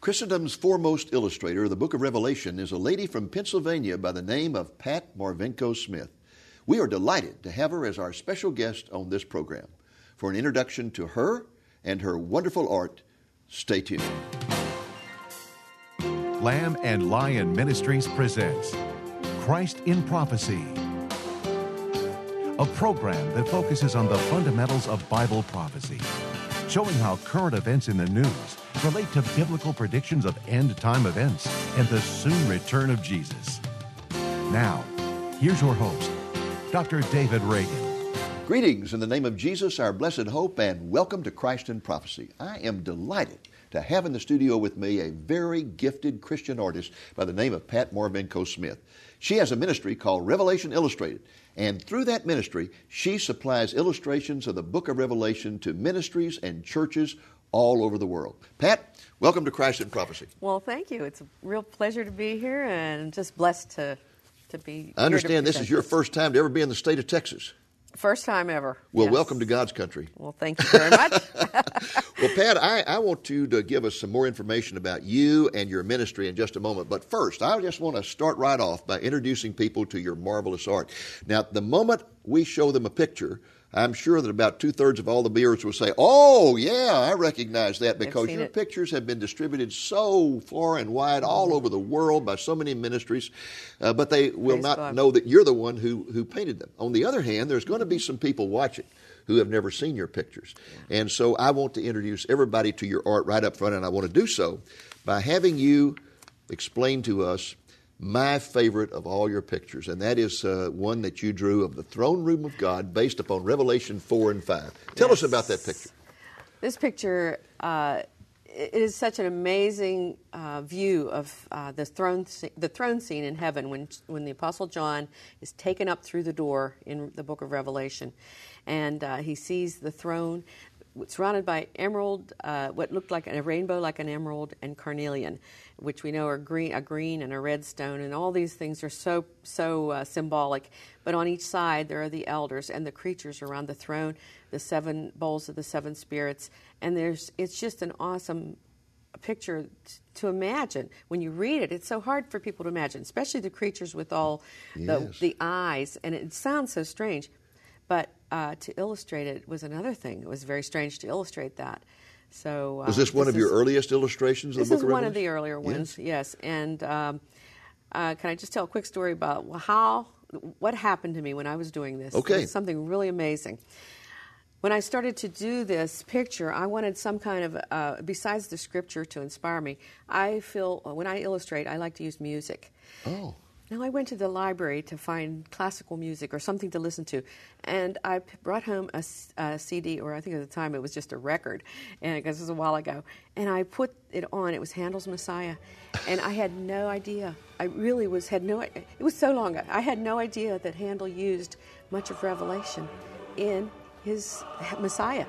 Christendom's foremost illustrator of the book of Revelation is a lady from Pennsylvania by the name of Pat Marvenko Smith. We are delighted to have her as our special guest on this program. For an introduction to her and her wonderful art, stay tuned. Lamb and Lion Ministries presents Christ in Prophecy, a program that focuses on the fundamentals of Bible prophecy, showing how current events in the news relate to biblical predictions of end time events and the soon return of Jesus. Now, here's your host, Dr. David Reagan. Greetings in the name of Jesus, our blessed hope, and welcome to Christ in Prophecy. I am delighted to have in the studio with me a very gifted Christian artist by the name of Pat Marvenko Smith. She has a ministry called Revelation Illustrated, and through that ministry, she supplies illustrations of the book of Revelation to ministries and churches all over the world. Pat, welcome to Christ in Prophecy. Well, thank you. It's a real pleasure to be here and just blessed to, to be I understand this is your first time to ever be in the state of Texas. First time ever. Well, yes. welcome to God's country. Well, thank you very much. well, Pat, I, I want you to give us some more information about you and your ministry in just a moment. But first, I just want to start right off by introducing people to your marvelous art. Now, the moment we show them a picture, I'm sure that about two thirds of all the viewers will say, "Oh, yeah, I recognize that," because your it. pictures have been distributed so far and wide all over the world by so many ministries, uh, but they will Praise not God. know that you're the one who who painted them. On the other hand, there's going to be some people watching who have never seen your pictures, and so I want to introduce everybody to your art right up front, and I want to do so by having you explain to us my favorite of all your pictures, and that is uh, one that you drew of the throne room of God based upon Revelation 4 and 5. Tell us about that picture. This picture uh, it is such an amazing uh, view of uh, the throne sce- the throne scene in heaven when when the apostle John is taken up through the door in the book of Revelation, and uh, he sees the throne surrounded by emerald, uh, what looked like a rainbow, like an emerald and carnelian, which we know are green, a green and a red stone, and all these things are so so uh, symbolic. But on each side there are the elders and the creatures around the throne, the seven bowls of the seven spirits, and there's it's just an awesome picture t- to imagine when you read it. It's so hard for people to imagine, especially the creatures with all the, the eyes, and it sounds so strange. But uh, to illustrate it was another thing. It was very strange to illustrate that. So uh, Was this one of your earliest illustrations of This the is book of one of the earlier ones, yes. And um, uh, can I just tell a quick story about how what happened to me when I was doing this? Okay. Something really amazing. When I started to do this picture, I wanted some kind of, uh, besides the scripture, to inspire me. I feel when I illustrate, I like to use music. Oh. Now, I went to the library to find classical music or something to listen to, and I brought home a CD, or I think at the time it was just a record, and because it was a while ago, and I put it on. It was Handel's Messiah, and I had no idea. I really was had no. It was so long. I had no idea that Handel used much of Revelation in his Messiah.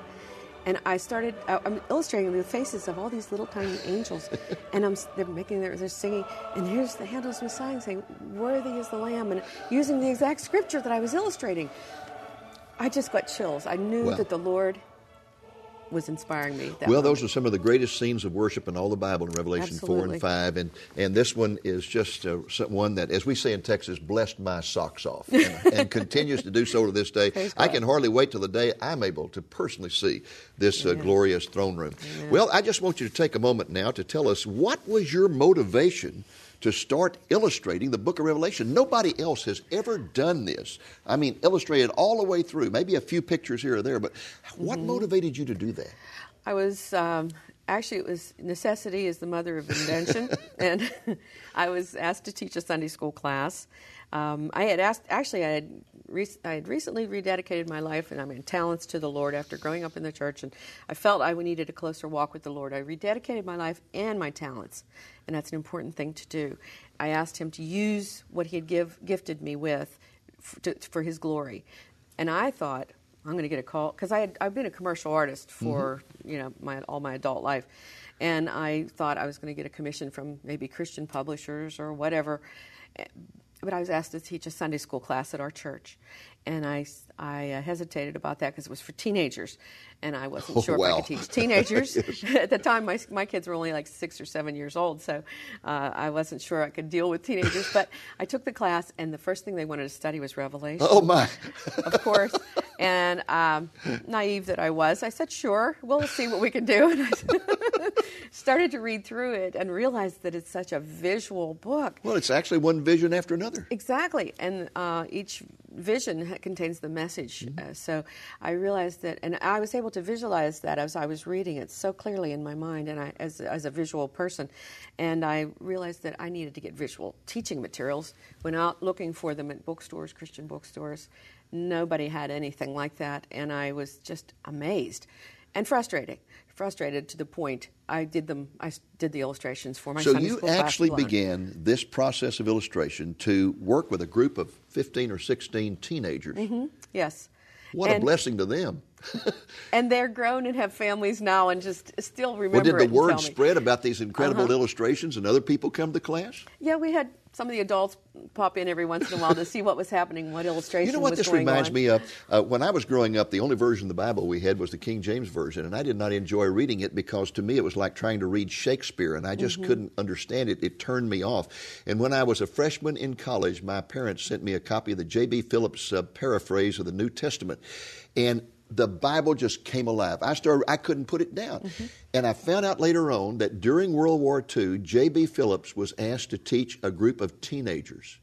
And I started. I'm illustrating the faces of all these little tiny angels, and I'm they're making their they're singing. And here's the Handel's Messiah saying, "Worthy is the Lamb," and using the exact scripture that I was illustrating. I just got chills. I knew Wow. that the Lord was inspiring me. Well, moment. those are some of the greatest scenes of worship in all the Bible in Revelation 4 and 5. And, and this one is just uh, one that, as we say in Texas, blessed my socks off and, and continues to do so to this day. Praise I God. can hardly wait till the day I'm able to personally see this uh, glorious throne room. Well, I just want you to take a moment now to tell us what was your motivation to start illustrating the book of Revelation. Nobody else has ever done this. I mean, illustrated all the way through, maybe a few pictures here or there, but what Mm-hmm. motivated you to do that? I was um, actually it was necessity is the mother of invention, and I was asked to teach a Sunday school class. Um, I had asked actually I had re- I had recently rededicated my life and I mean talents to the Lord after growing up in the church, and I felt I needed a closer walk with the Lord. I rededicated my life and my talents, and that's an important thing to do. I asked Him to use what He had give, gifted me with f- to, for His glory, and I thought I'm going to get a call because I had I've been a commercial artist for you know my all my adult life, and I thought I was going to get a commission from maybe Christian publishers or whatever. But I was asked to teach a Sunday school class at our church, and I, I uh, hesitated about that because it was for teenagers, and I wasn't sure wow. if I could teach teenagers. At the time, my, my kids were only like six or seven years old, so uh, I wasn't sure I could deal with teenagers. But I took the class, and the first thing they wanted to study was Revelation. Oh, my. of course. And um, naive that I was, I said, sure, we'll see what we can do. And I started to read through it and realized that it's such a visual book. Well, it's actually one vision after another. Exactly, and uh, each vision contains the message. Uh, so I realized that, and I was able to visualize that as I was reading it so clearly in my mind, and I, as as a visual person, and I realized that I needed to get visual teaching materials. Went out looking for them at bookstores, Christian bookstores. Nobody had anything like that, and I was just amazed and frustrated. Frustrated to the point I did them. I did the illustrations for my So you actually began this process of illustration to work with a group of 15 or 16 teenagers. Yes. What a blessing to them. And they're grown and have families now and just still remember Well, did the word spread about these incredible Uh-huh. illustrations and other people come to class? Yeah, we had some of the adults pop in every once in a while to see what was happening, what illustration You know what was this reminds on. me of? Uh, when I was growing up, the only version of the Bible we had was the King James Version, and I did not enjoy reading it because to me it was like trying to read Shakespeare, and I just Mm-hmm. couldn't understand it. It turned me off. And when I was a freshman in college, my parents sent me a copy of the J.B. Phillips uh, paraphrase of the New Testament, and the Bible just came alive. I started. I couldn't put it down, Mm-hmm. and I found out later on that during World War II, J.B. Phillips was asked to teach a group of teenagers.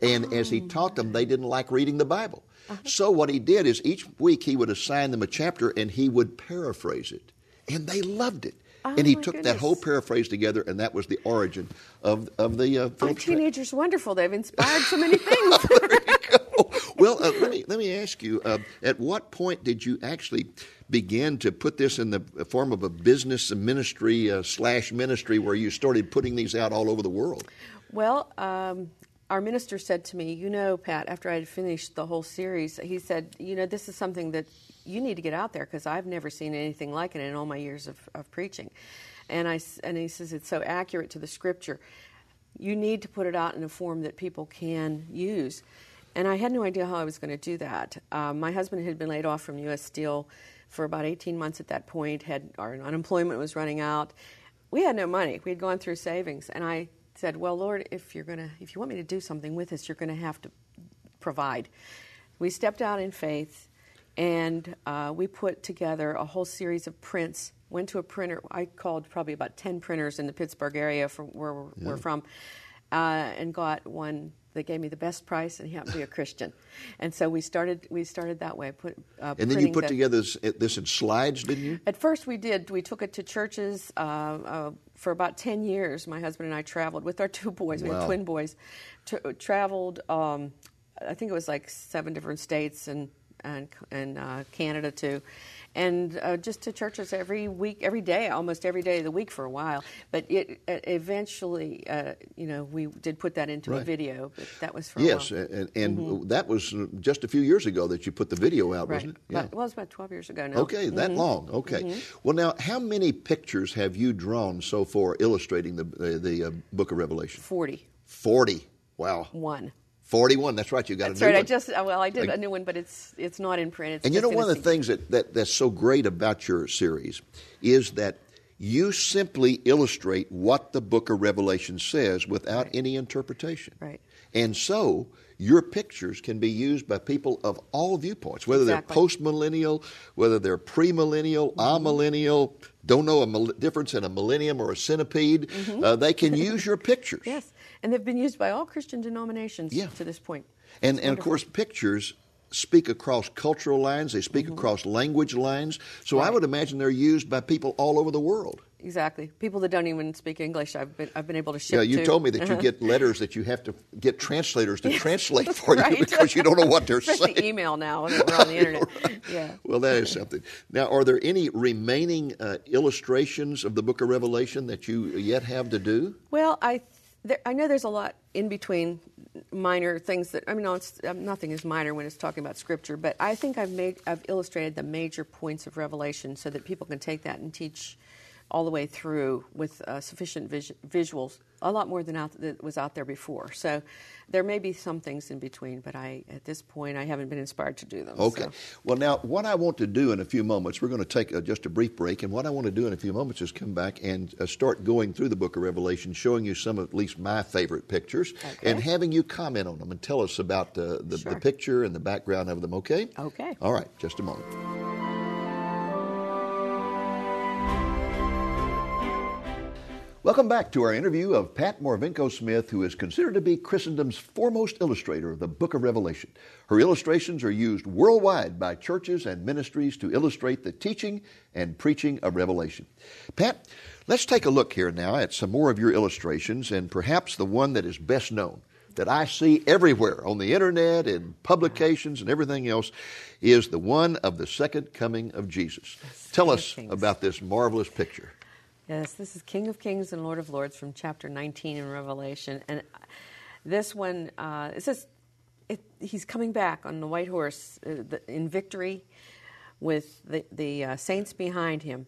And as he taught them, they didn't like reading the Bible. So what he did is each week he would assign them a chapter and he would paraphrase it. And they loved it. Oh, and he took that whole paraphrase together, and that was the origin of, of the uh, tra- teenagers wonderful. They've inspired so many things. well, uh, let me let me ask you: uh, At what point did you actually begin to put this in the form of a business ministry uh, slash ministry, where you started putting these out all over the world? well, um, our minister said to me, You know, Pat, after I had finished the whole series, he said, You know, this is something that you need to get out there because I've never seen anything like it in all my years of, of preaching. And, I, and he says, It's so accurate to the scripture. You need to put it out in a form that people can use. And I had no idea how I was going to do that. Um, my husband had been laid off from U.S. Steel for about 18 months at that point. Had our unemployment was running out. We had no money. We had gone through savings, and I said, "Well, Lord, if you're going to, if you want me to do something with this, you're going to have to provide." We stepped out in faith, and uh, we put together a whole series of prints. Went to a printer. I called probably about 10 printers in the Pittsburgh area from where we're, we're from, uh, and got one that gave me the best price, and he happened to be a Christian. And so we started. We started that way. Put uh, And then you put the- together this, this in slides, didn't you? at first, we did. We took it to churches uh, uh, for about 10 years. My husband and I traveled with our two boys. We Wow. had twin boys. Tra- traveled, um, I think it was like seven different states and, and, and uh, Canada too. And uh, just to churches every week, every day, almost every day of the week for a while. But it, uh, eventually, uh, you know, we did put that into a video, but that was for a Yes, while. and, and that was just a few years ago that you put the video out, Right. wasn't it? About- well, it was about 12 years ago now. Okay, that long. Okay. Well, now, how many pictures have you drawn so far illustrating the the, the uh, Book of Revelation? 40. Forty. Wow. One. Forty-one. That's right. You got That's a new right. I just uh, well, I did a new one, but it's it's not in print. It's and you know, one of the things that, that that's so great about your series is that you simply illustrate what the Book of Revelation says without any interpretation. Right. And so your pictures can be used by people of all viewpoints, whether Exactly. they're post-millennial, whether they're premillennial, amillennial, don't know a mil- difference in a millennium or a centipede. Uh, they can use your pictures. Mm-hmm. Yes, and they've been used by all Christian denominations Yeah. to this point. And, and of course, pictures speak across cultural lines, they speak across language lines. So I Mm-hmm. Would imagine they're used by people all over the world. exactly people that don't even speak English, I've been I've been able to ship. Yeah, you to. told me that you get letters that you have to get translators to translate for Right. you because you don't know what they're especially saying. email now that we're on the internet. Yeah. Well, that is something. Now, are there any remaining uh, illustrations of the book of Revelation that you yet have to do? Well, I there, I know there's a lot in between minor things that I mean, no, um, nothing is minor when it's talking about scripture, but I think I've made I've illustrated the major points of Revelation so that people can take that and teach all the way through with uh, sufficient vis- visuals, a lot more than out, that was out there before. So there may be some things in between, but I at this point I haven't been inspired to do them. Okay. so. Well, now, what I want to do in a few moments, we're going to take uh just a brief break, and what I want to do in a few moments is come back and uh, start going through the book of Revelation, showing you some of at least my favorite pictures, Okay. and having you comment on them and tell us about uh, the, the picture and the background of them, okay? Okay. All right, just a moment. Welcome back to our interview of Pat Marvenko Smith, who is considered to be Christendom's foremost illustrator of the book of Revelation. Her illustrations are used worldwide by churches and ministries to illustrate the teaching and preaching of Revelation. Pat, let's take a look here now at some more of your illustrations, and perhaps the one that is best known, that I see everywhere on the internet and publications and everything else, is the one of the second coming of Jesus. Tell us about this marvelous picture. Yes, this is King of Kings and Lord of Lords from chapter 19 in Revelation. And this one, uh, it says it, he's coming back on the white horse uh, the, in victory with the, the uh, saints behind him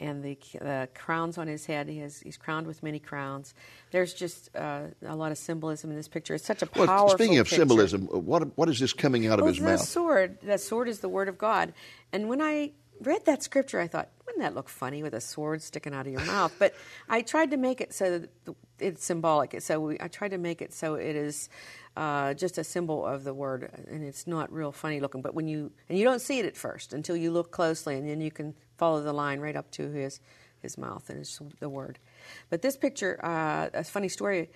and the uh, crowns on his head. He has, he's crowned with many crowns. There's just uh, a lot of symbolism in this picture. It's such a Well, powerful speaking of picture. symbolism, what what is this coming out of Well, his the mouth? sword. That sword is the word of God. And when I read that scripture, I thought, wouldn't that look funny with a sword sticking out of your mouth? But I tried to make it so that it's symbolic. So we, I tried to make it so it is uh, just a symbol of the word, and it's not real funny looking. But when you and you don't see it at first until you look closely, and then you can follow the line right up to his his mouth, and it's the word. But this picture, uh, a funny story.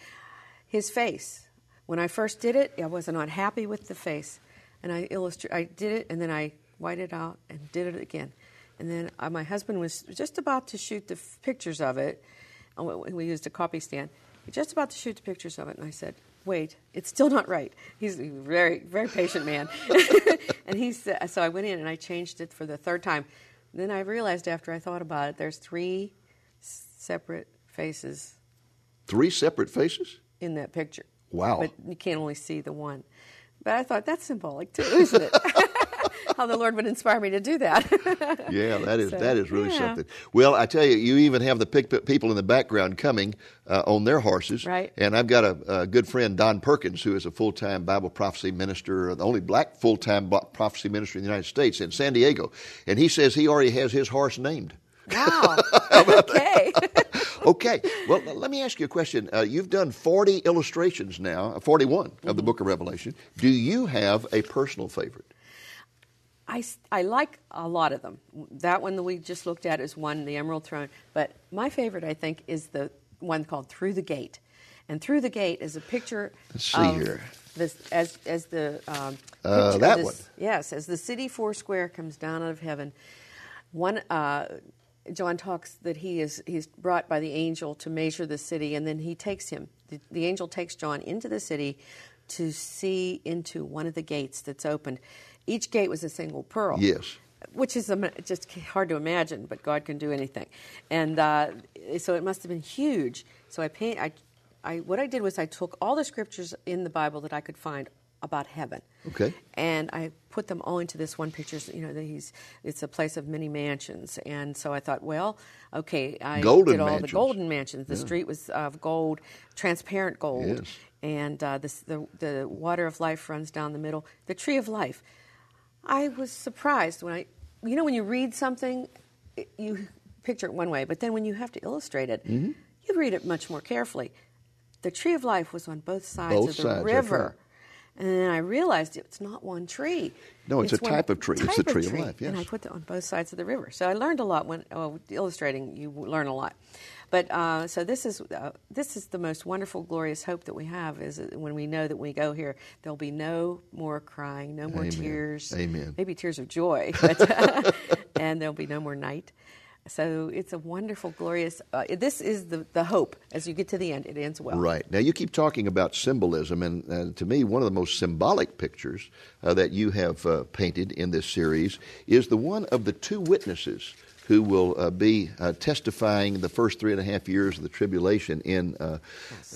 His face. When I first did it, I was not happy with the face, and I illustrate. I did it, and then I whited it out and did it again, and then uh, my husband was just about to shoot the f- pictures of it. we- We used a copy stand. He just about to shoot the pictures of it, and I said, "Wait, it's still not right." He's a very, very patient man, and he said. So I went in and I changed it for the third time. then I realized after I thought about it, there's three separate faces Three separate faces? in that picture. Wow. But you can't only see the one. But I thought that's symbolic too, isn't it? How the Lord would inspire me to do that. Yeah, that is So, that is really yeah. something. Well, I tell you, you even have the people in the background coming uh, on their horses. Right. And I've got a, a good friend, Don Perkins, who is a full time Bible prophecy minister, the only black full time prophecy minister in the United States in San Diego. And he says he already has his horse named. wow. okay. Okay. Well, let me ask you a question. Uh, you've done 40 illustrations now, uh, 41 of Mm-hmm. the book of Revelation. Do you have a personal favorite? I, I like a lot of them. That one that we just looked at is one, the Emerald Throne. But my favorite, I think, is the one called Through the Gate. And Through the Gate is a picture Let's see of here. This, as, as the um, Uh, that this- one. Yes, as the city four square comes down out of heaven, one uh, John talks that he is he's brought by the angel to measure the city, and then he takes him. The, the angel takes John into the city to see into one of the gates that's opened. Each gate was a single pearl. Yes. Which is just hard to imagine, but God can do anything, and uh, so it must have been huge. So I paint. I, I what I did was I took all the scriptures in the Bible that I could find about heaven. Okay. And I put them all into this one picture. You know, that he's it's a place of many mansions, and so I thought, well, okay, I Golden did all mansions. the golden mansions. The street was of gold, transparent gold, Yes. and uh, this, the the water of life runs down the middle. The tree of life. I was surprised when I, you know, when you read something, you picture it one way, but then when you have to illustrate it, Mm-hmm. you read it much more carefully. The tree of life was on both sides Both of the sides, river. And then I realized it's not one tree. No, it's a type of tree. It's the type tree of life, And I put it on both sides of the river. So I learned a lot when oh, illustrating. You learn a lot. But uh, so this is uh, this is the most wonderful, glorious hope that we have is when we know that when we go here, there'll be no more crying, no more Amen. tears, Amen. maybe tears of joy, but, and there'll be no more night. So it's a wonderful, glorious. Uh, this is the, the hope. As you get to the end, it ends well. Right. Now, you keep talking about symbolism, and uh, to me, one of the most symbolic pictures uh, that you have uh, painted in this series is the one of the two witnesses who will uh, be uh, testifying the first three and a half years of the tribulation in uh,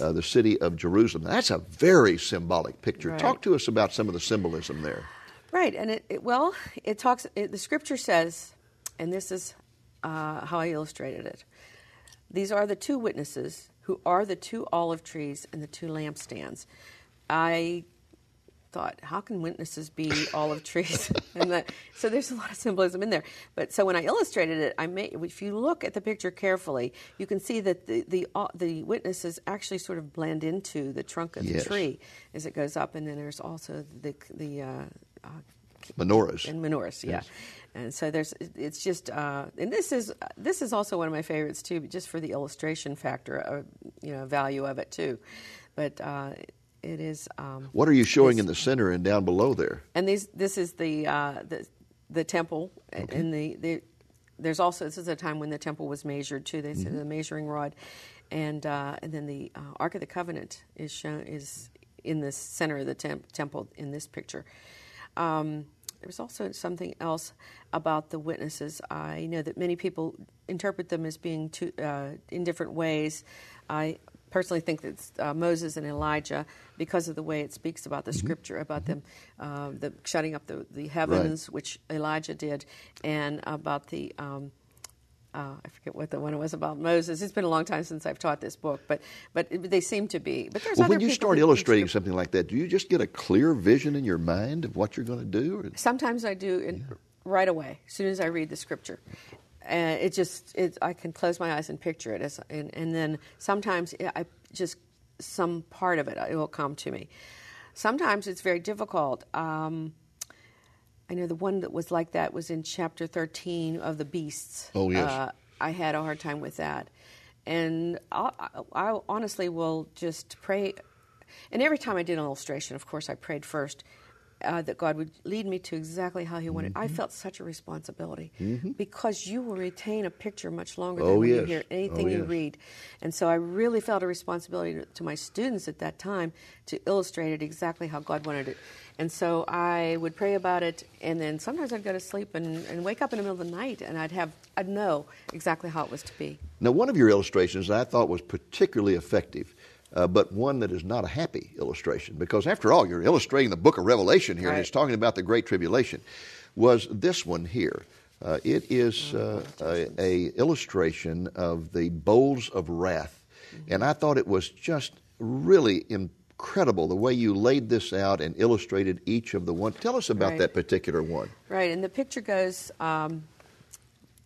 uh, the city of Jerusalem. That's a very symbolic picture. Right. Talk to us about some of the symbolism there. Right, and it, it well, it talks. It, the scripture says, and this is uh, how I illustrated it. these are the two witnesses who are the two olive trees and the two lampstands. I thought, how can witnesses be olive trees? and the, so there's a lot of symbolism in there. But so when I illustrated it, I made, if you look at the picture carefully, you can see that the the, uh, the witnesses actually sort of blend into the trunk of Yes. the tree as it goes up, and then there's also the the uh, uh, Menorahs. and menorahs, yeah. Yes. And so there's, it's just, uh, and this is this is also one of my favorites too, just for the illustration factor, uh, you know, value of it too. But uh, it is. Um, What are you showing in the center and down below there? and these, this is the uh, the, the temple, and the, the there's also this is a time when the temple was measured too. They said the measuring rod, and uh, and then the uh, Ark of the Covenant is shown is in the center of the temp- temple in this picture. Um, there's also something else about the witnesses. I know that many people interpret them as being two, uh, in different ways. I personally think that it's uh, Moses and Elijah because of the way it speaks about the scripture, about them uh, the shutting up the, the heavens, which Elijah did, and about the. Um, uh, I forget what the one was about Moses. It's been a long time since I've taught this book, but but they seem to be. But there's Well, when you start illustrating something like that, do you just get a clear vision in your mind of what you're going to do? Or? Sometimes I do in, right away, as soon as I read the scripture. And it just, it, I can close my eyes and picture it. As, and, and then sometimes I just, some part of it, it will come to me. Sometimes it's very difficult. Um, I know the one that was like that was in chapter 13 of the beasts. Oh, yes. Uh, I had a hard time with that. And I, I I honestly will just pray. And every time I did an illustration, of course, I prayed first uh, that God would lead me to exactly how He wanted. Mm-hmm. I felt such a responsibility because you will retain a picture much longer Oh, than when you yes. hear Oh, anything you yes. read. And so I really felt a responsibility to, to my students at that time to illustrate it exactly how God wanted it. And so I would pray about it, and then sometimes I'd go to sleep and, and wake up in the middle of the night, and I'd have I'd know exactly how it was to be. Now, one of your illustrations I thought was particularly effective, uh, but one that is not a happy illustration, because after all, you're illustrating the book of Revelation here, and it's talking about the Great Tribulation, was this one here. Uh, it is uh, a, a illustration of the bowls of wrath, and I thought it was just really incredible the way you laid this out and illustrated each of the one. Tell us about Right. that particular one. Right, and the picture goes um,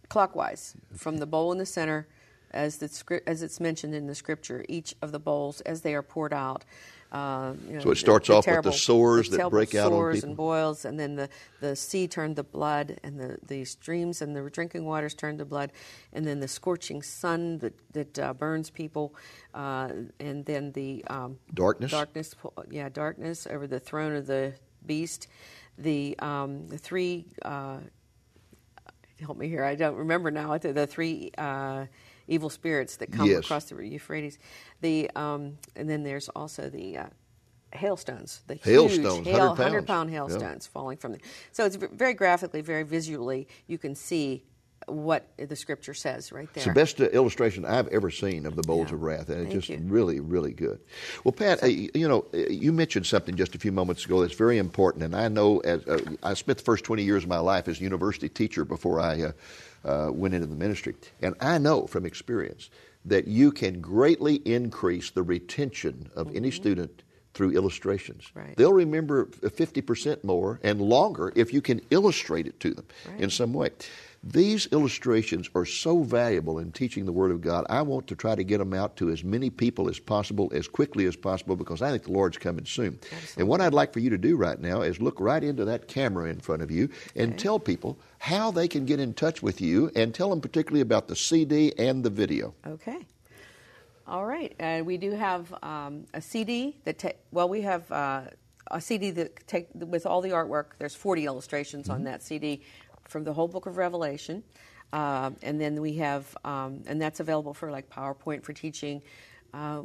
clockwise from the bowl in the center, as the as it's mentioned in the scripture. Each of the bowls, as they are poured out. Uh, you know, So it starts off with the sores that break out on sores people? and boils, and then the, the sea turned to blood, and the, the streams and the drinking waters turned to blood, and then the scorching sun that that uh, burns people, uh, and then the um, Darkness? darkness, yeah, darkness over the throne of the beast. The um, the three uh, help me here. I don't remember now. The, the three uh, evil spirits that come Yes. across the Euphrates. The um, and then there's also the uh, hailstones. The Hailstones, huge hail, 100 pounds. pound Yeah. hailstones falling from the. So it's very graphically, very visually. You can see what the scripture says right there. It's the best uh, illustration I've ever seen of the bowls Yeah. of wrath, and it's Thank just you. really, really good. Well, Pat, uh, you know, uh, you mentioned something just a few moments ago that's very important, and I know as uh, I spent the first 20 years of my life as a university teacher before I uh, uh, went into the ministry, and I know from experience that you can greatly increase the retention of any student through illustrations. Mm-hmm. Right. They'll remember 50% more and longer if you can illustrate it to them in some way. These illustrations are so valuable in teaching the Word of God. I want to try to get them out to as many people as possible, as quickly as possible, because I think the Lord's coming soon. And what I'd like for you to do right now is look right into that camera in front of you and tell people how they can get in touch with you and tell them particularly about the CD and the video. Okay. All right. Uh, we do have um, a CD that, ta- well, we have uh, a CD that take with all the artwork. There's 40 illustrations on that CD from the whole book of Revelation. Um and then we have, um, and that's available for like PowerPoint for teaching. Uh,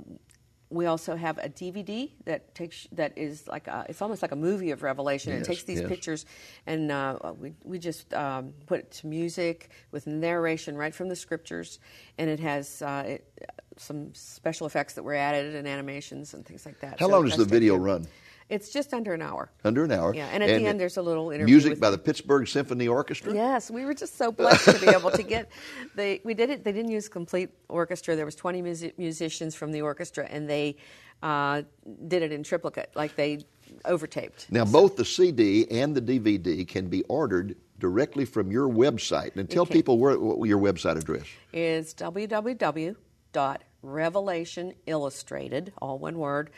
we also have a DVD that takes that is like a, it's almost like a movie of Revelation. Yes, it takes these yes. pictures and uh, we we just um, put it to music with narration right from the scriptures, and it has uh, it, some special effects that were added and animations and things like that. How So long does the video run? It's just under an hour. Under an hour. Yeah, and at the end there's a little interview. Music by the Pittsburgh Symphony Orchestra. Yes, we were just so blessed to be able to get. They we did it. They didn't use complete orchestra. There was 20 music, musicians from the orchestra, and they uh, did it in triplicate, like they overtaped. Now, So- both the CD and the DVD can be ordered directly from your website. And tell people where, what your website address. is www.revelationillustrated, all one word,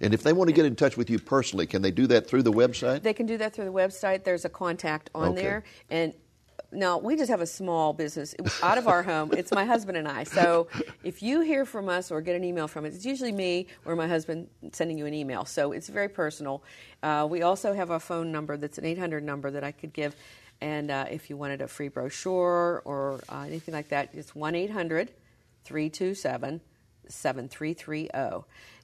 And if they want to get in touch with you personally, can they do that through the website? They can do that through the website. There's a contact on Okay. there, and now we just have a small business out of our home. It's my husband and I. So if you hear from us or get an email from us, it's usually me or my husband sending you an email. So it's very personal. Uh, we also have a phone number that's an 800 number that I could give. And uh, if you wanted a free brochure or uh, anything like that, it's 1 800 327 7330.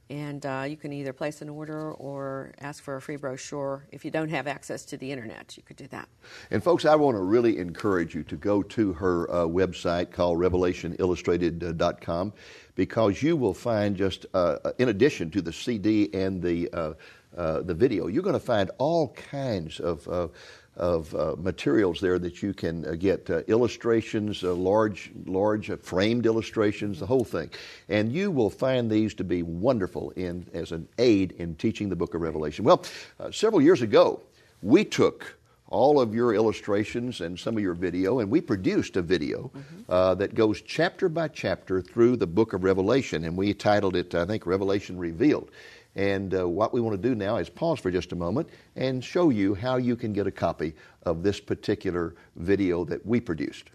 And uh, you can either place an order or ask for a free brochure. If you don't have access to the internet, you could do that. And folks, I want to really encourage you to go to her uh, website called revelationillustrated.com because you will find just, uh, in addition to the CD and the, uh, uh, the video, you're going to find all kinds of. Of uh, materials there that you can uh, get uh, illustrations, uh, large, large uh, framed illustrations, the whole thing, and you will find these to be wonderful in as an aid in teaching the Book of Revelation. Well, uh, several years ago, we took all of your illustrations and some of your video, and we produced a video uh, that goes chapter by chapter through the book of Revelation, and we titled it, I think, Revelation Revealed. And uh, what we want to do now is pause for just a moment and show you how you can get a copy of this particular video that we produced.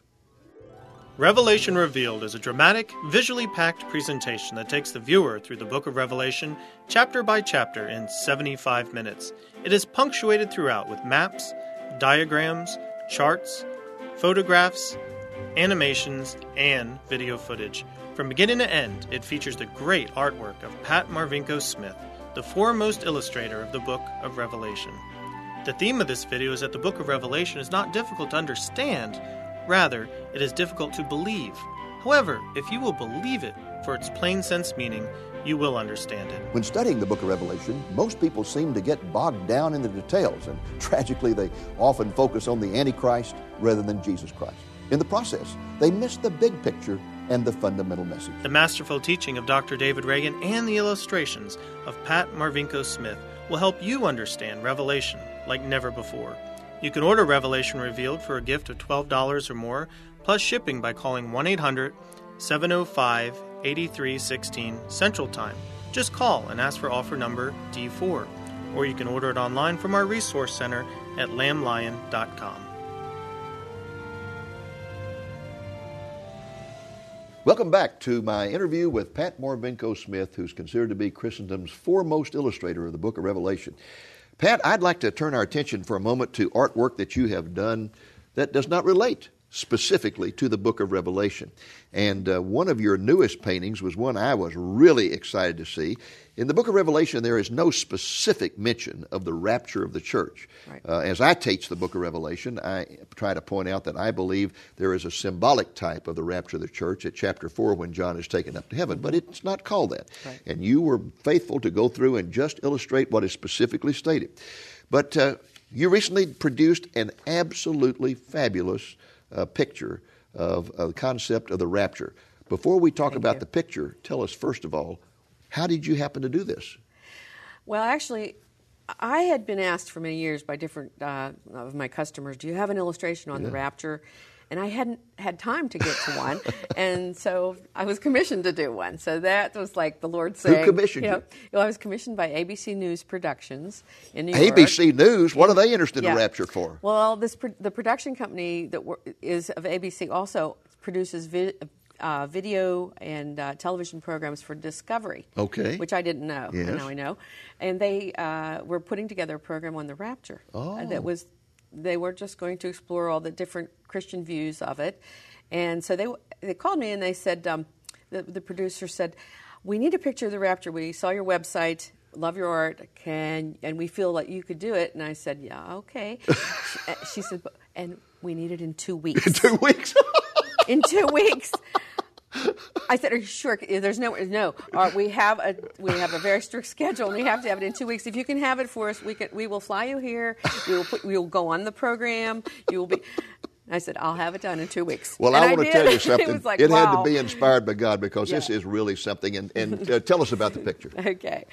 Revelation Revealed is a dramatic, visually packed presentation that takes the viewer through the book of Revelation chapter by chapter in 75 minutes. It is punctuated throughout with maps, diagrams, charts, photographs, animations, and video footage. From beginning to end, it features the great artwork of Pat Marvenko Smith, the foremost illustrator of the book of Revelation. The theme of this video is that the book of Revelation is not difficult to understand, rather, it is difficult to believe. However, if you will believe it for its plain sense meaning, you will understand it. When studying the book of Revelation, most people seem to get bogged down in the details, and tragically, they often focus on the Antichrist rather than Jesus Christ. In the process, they miss the big picture and the fundamental message. The masterful teaching of Dr. David Reagan and the illustrations of Pat Marvenko Smith will help you understand Revelation like never before. You can order Revelation Revealed for a gift of $12 or more, plus shipping by calling 1 800 705 8316 Central Time. Just call and ask for offer number D4, or you can order it online from our resource center at lamblion.com. Welcome back to my interview with Pat Marvenko Smith, who's considered to be Christendom's foremost illustrator of the book of Revelation. Pat, I'd like to turn our attention for a moment to artwork that you have done that does not relate specifically to the book of Revelation. And uh, one of your newest paintings was one I was really excited to see. In the book of Revelation, there is no specific mention of the rapture of the church. Right. Uh, as I teach the book of Revelation, I try to point out that I believe there is a symbolic type of the rapture of the church at chapter 4 when John is taken up to heaven, but it's not called that. Right. And you were faithful to go through and just illustrate what is specifically stated. But uh, you recently produced an absolutely fabulous uh, picture of, the concept of the rapture. Before we talk Thank about you. the picture, tell us first of all, how did you happen to do this? Well, actually, I had been asked for many years by different uh, of my customers, "Do you have an illustration on the rapture?" And I hadn't had time to get to one, and so I was commissioned to do one. So that was like the Lord saying, "Who commissioned know, you? Well, I was commissioned by ABC News Productions in New York. ABC News, what are they interested in Yeah. rapture for? Well, this the production company that is of ABC also produces vi- uh, video and uh, television programs for Discovery. Okay. Which I didn't know. Yes. And now I know. And they uh, were putting together a program on the Rapture. Oh. uh, that was they were just going to explore all the different Christian views of it. And so they they called me and they said um, the the producer said, "We need a picture of the Rapture. We saw your website." Love your art, can and we feel like you could do it. And I said, "Yeah, okay." she, uh, she said, "And we need it in two weeks." in Two weeks. in two weeks. I said, "Are you sure?" There's no, no. Uh, we have a we have a very strict schedule, and we have to have it in two weeks. If you can have it for us, we can. We will fly you here. We will put. We will go on the program. You will be. I said, I'll have it done in two weeks. Well, and I want to tell you something. it, like, it wow. had to be inspired by God because Yeah. this is really something. And, and uh, tell us about the picture. Okay.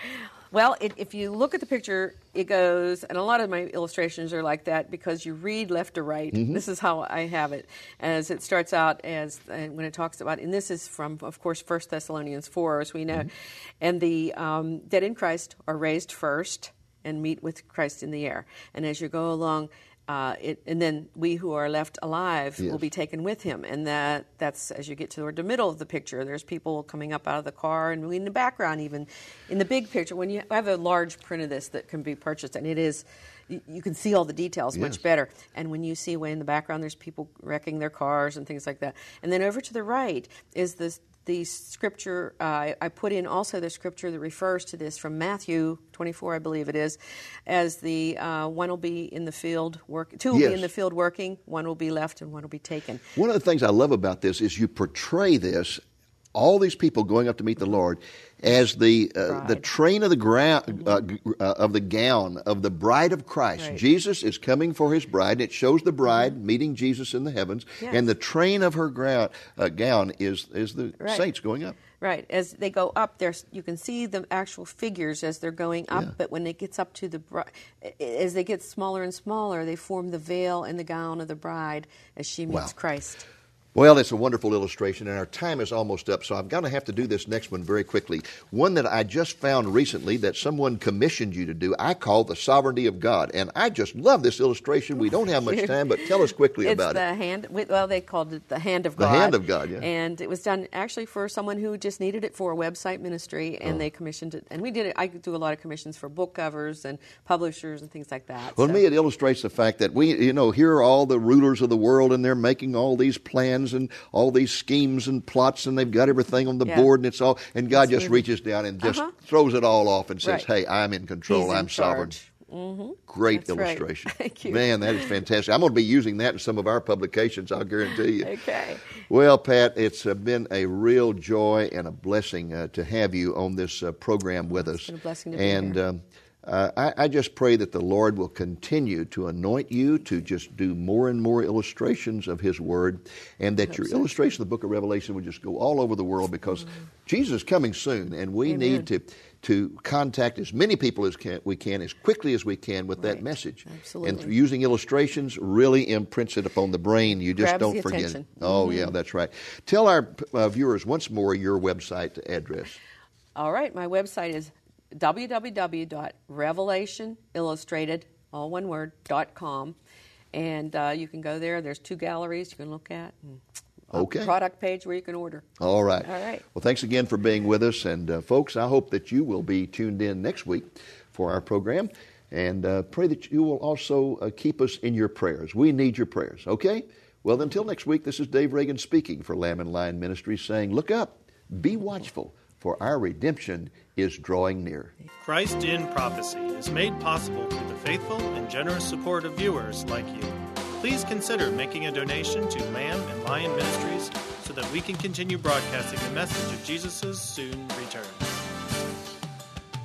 Well, it, if you look at the picture, it goes, and a lot of my illustrations are like that because you read left to right. Mm-hmm. This is how I have it, as it starts out as and when it talks about, and this is from, of course, First Thessalonians four, as we know, Mm-hmm. and the um, dead in Christ are raised first and meet with Christ in the air, and as you go along. Uh, it, and then we who are left alive Yes. will be taken with him, and that that's as you get toward the middle of the picture. There's people coming up out of the car, and in the background, even in the big picture. When you have a large print of this that can be purchased, and it is you, you can see all the details Yes. much better. And when you see way in the background, there's people wrecking their cars and things like that. And then over to the right is this. The scripture uh, I- I put in also the scripture that refers to this from Matthew 24, I believe it is, as the uh, one will be in the field work, two will Yes. be in the field working, one will be left, and one will be taken. One of the things I love about this is you portray this, all these people going up to meet the Lord, as the uh, the Mm-hmm. train of the ground uh, uh, of the gown of the bride of Christ. Right. Mm-hmm. Jesus is coming for His bride. It shows the bride meeting Jesus in the heavens, Yes. and the train of her ground, uh, gown is is the Right. saints going up. Right. As they go up, there's you can see the actual figures as they're going up. Yeah. But when it gets up to the as they get smaller and smaller, they form the veil and the gown of the bride as she meets Wow. Christ. Well, it's a wonderful illustration, and our time is almost up, so I'm going to have to do this next one very quickly. One that I just found recently that someone commissioned you to do, I call The Sovereignty of God. And I just love this illustration. We don't have much time, but tell us quickly it's about the it. hand. Well, they called it the hand of The God. The hand of God, yeah. And it was done actually for someone who just needed it for a website ministry, Oh. and they commissioned it. And we did it. I do a lot of commissions for book covers and publishers and things like that. Well, so. to me, it illustrates the fact that we, you know, here are all the rulers of the world, and they're making all these plans and all these schemes and plots, and they've got everything on the Yeah. board, and it's all, and God It's just reaches down and just Uh-huh. throws it all off and says, Right. "Hey, I'm in control. He's I'm sovereign." Mm-hmm. Great That's right. illustration. Thank you. Man, that is fantastic. I'm going to be using that in some of our publications, I'll guarantee you. Okay. Well, Pat, it's been a real joy and a blessing uh, to have you on this uh, program with us. been a blessing to be and here. Um, uh, I, I just pray that the Lord will continue to anoint you to just do more and more illustrations of His Word, and that your illustration of the Book of Revelation will just go all over the world because Jesus is coming soon, and we Amen. need to to contact as many people as can, we can as quickly as we can with that message. Absolutely. And using illustrations really imprints it upon the brain. You just Grabs don't forget attention. it. Oh, yeah, that's right. Tell our uh, viewers once more your website address. All right, my website is www.revelationillustrated, all one word, dot com. And uh, you can go there. There's two galleries you can look at. And Okay. product page where you can order. All right. All right. Well, thanks again for being with us. And, uh, folks, I hope that you will be tuned in next week for our program. And uh, pray that you will also uh, keep us in your prayers. We need your prayers, okay? Well, until next week, this is Dave Reagan speaking for Lamb and Lion Ministries saying, Look up, be watchful, for our redemption is drawing near. Christ in Prophecy is made possible through the faithful and generous support of viewers like you. Please consider making a donation to Lamb and Lion Ministries so that we can continue broadcasting the message of Jesus' soon return.